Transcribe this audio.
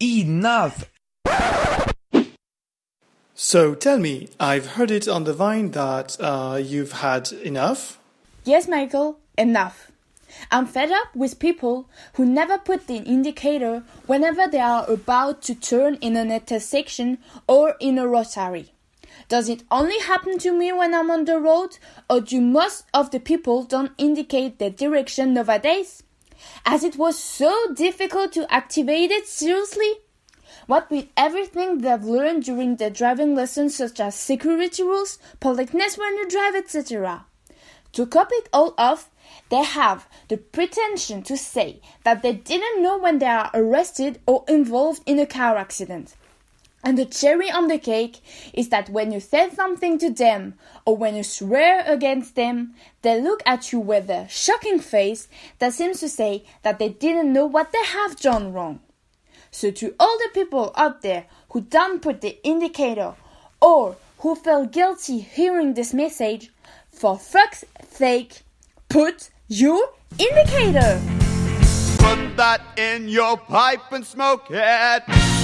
Enough! So tell me, I've heard it on the vine that uh, you've had enough? Yes, Michael, enough. I'm fed up with people who never put the indicator whenever they are about to turn in an intersection or in a rotary. Does it only happen to me when I'm on the road, or do most of the people don't indicate their direction nowadays? As it was so difficult to activate it seriously? What with everything they've learned during their driving lessons, such as security rules, politeness when you drive, etc. To top it all off, they have the pretension to say that they didn't know when they are arrested or involved in a car accident. And the cherry on the cake is that when you say something to them or when you swear against them, they look at you with a shocking face that seems to say that they didn't know what they have done wrong. So, to all the people out there who don't put the indicator or who feel guilty hearing this message, for fuck's sake, put your indicator! Put that in your pipe and smoke it.